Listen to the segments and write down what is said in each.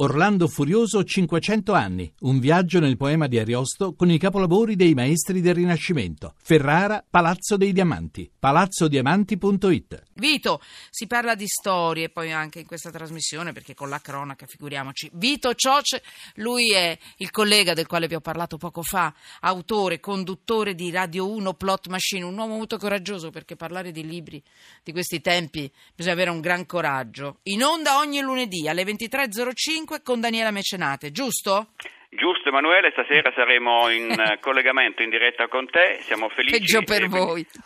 Orlando Furioso 500 anni, un viaggio nel poema di Ariosto con i capolavori dei maestri del Rinascimento. Ferrara, Palazzo dei Diamanti, palazzodiamanti.it. Vito, si parla di storie poi anche in questa trasmissione perché con la cronaca figuriamoci. Vito Cioce, lui è il collega del quale vi ho parlato poco fa, autore, conduttore di Radio 1 Plot Machine, un uomo molto coraggioso perché parlare di libri di questi tempi bisogna avere un gran coraggio. In onda ogni lunedì alle 23.05 con Daniela Mecenate, giusto? Giusto Emanuele, stasera saremo in collegamento in diretta con te, siamo felici. Peggio per voi.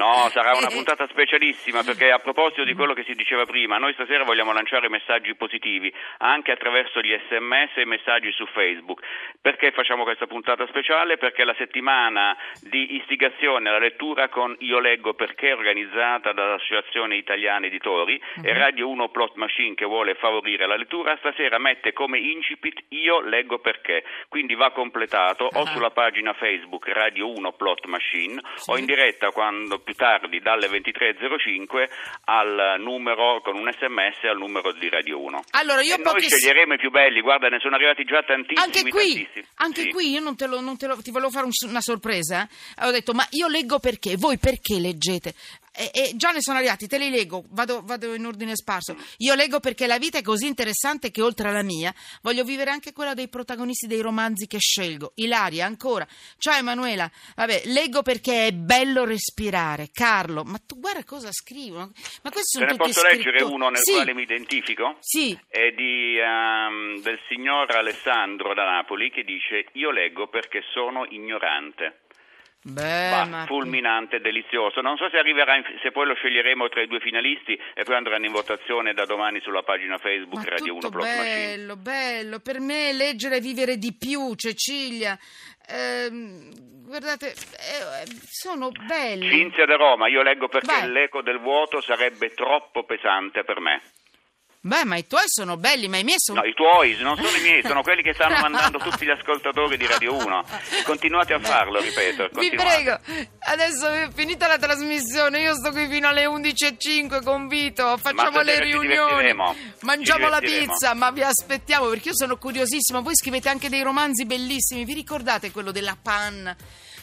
No, sarà una puntata specialissima perché a proposito di quello che si diceva prima, noi stasera vogliamo lanciare messaggi positivi anche attraverso gli sms e messaggi su Facebook. Perché facciamo questa puntata speciale? Perché la settimana di istigazione alla lettura con Io leggo perché organizzata dall'Associazione Italiana Editori e Radio 1 Plot Machine che vuole favorire la lettura, stasera mette come incipit Io leggo perché perché, quindi va completato o ah. sulla pagina Facebook Radio 1 Plot Machine sì. o in diretta quando più tardi dalle 23.05 al numero con un sms al numero di Radio 1. Allora io e noi sceglieremo i più belli, guarda ne sono arrivati già tantissimi. Anche qui, tantissimi. Anche sì. qui io non te lo, non te lo, ti volevo fare un, una sorpresa. Eh? Ho detto ma io leggo perché, voi perché leggete? E, e, già ne sono arrivati, te li leggo, vado, vado, in ordine sparso. Io leggo perché la vita è così interessante che oltre alla mia voglio vivere anche quella dei protagonisti dei romanzi che scelgo. Ilaria, ancora. Ciao Emanuela, vabbè, leggo perché è bello respirare. Carlo, ma tu guarda cosa scrivo. Ma questi sono Te ne posso scrittori. leggere uno nel sì. quale mi identifico? Sì. È di, um, del signor Alessandro da Napoli che dice io leggo perché sono ignorante. Beh, bah, ma... fulminante, delizioso. Non so se arriverà, in, se poi lo sceglieremo tra i due finalisti e poi andranno in votazione da domani sulla pagina Facebook ma Radio 1 Plot bello, bello. Per me leggere e vivere di più, Cecilia. Ehm, guardate, eh, sono belli. Cinzia da Roma, io leggo perché Vai. l'eco del vuoto sarebbe troppo pesante per me. Beh, ma i tuoi sono belli, ma i miei sono... No, i tuoi non sono i miei, sono quelli che stanno mandando tutti gli ascoltatori di Radio 1. Continuate a farlo, ripeto. Vi prego, adesso è finita la trasmissione, io sto qui fino alle 11.05 con Vito, facciamo le riunioni, mangiamo la pizza, ma vi aspettiamo perché io sono curiosissima. Voi scrivete anche dei romanzi bellissimi, vi ricordate quello della panna?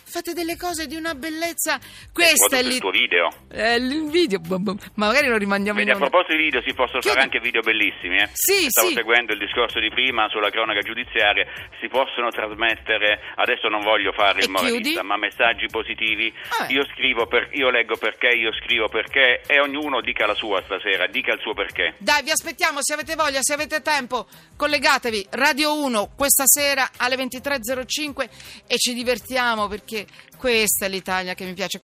fate delle cose di una bellezza. Questo è, è il tuo video. Eh, il video, ma magari lo rimandiamo Vedi, in onda. A proposito di video, si possono Chiudi. fare anche video bellissimi. Eh? Sì, Stavo sì. seguendo il discorso di prima sulla cronaca giudiziaria. Si possono trasmettere, adesso non voglio fare il moralista, ma messaggi positivi. Ah, io scrivo, per, io leggo perché, io scrivo perché e ognuno dica la sua stasera, dica il suo perché. Dai, vi aspettiamo, se avete voglia, se avete tempo, collegatevi. Radio 1 questa sera alle 23.05 e ci divertiamo perché questa è l'Italia che mi piace.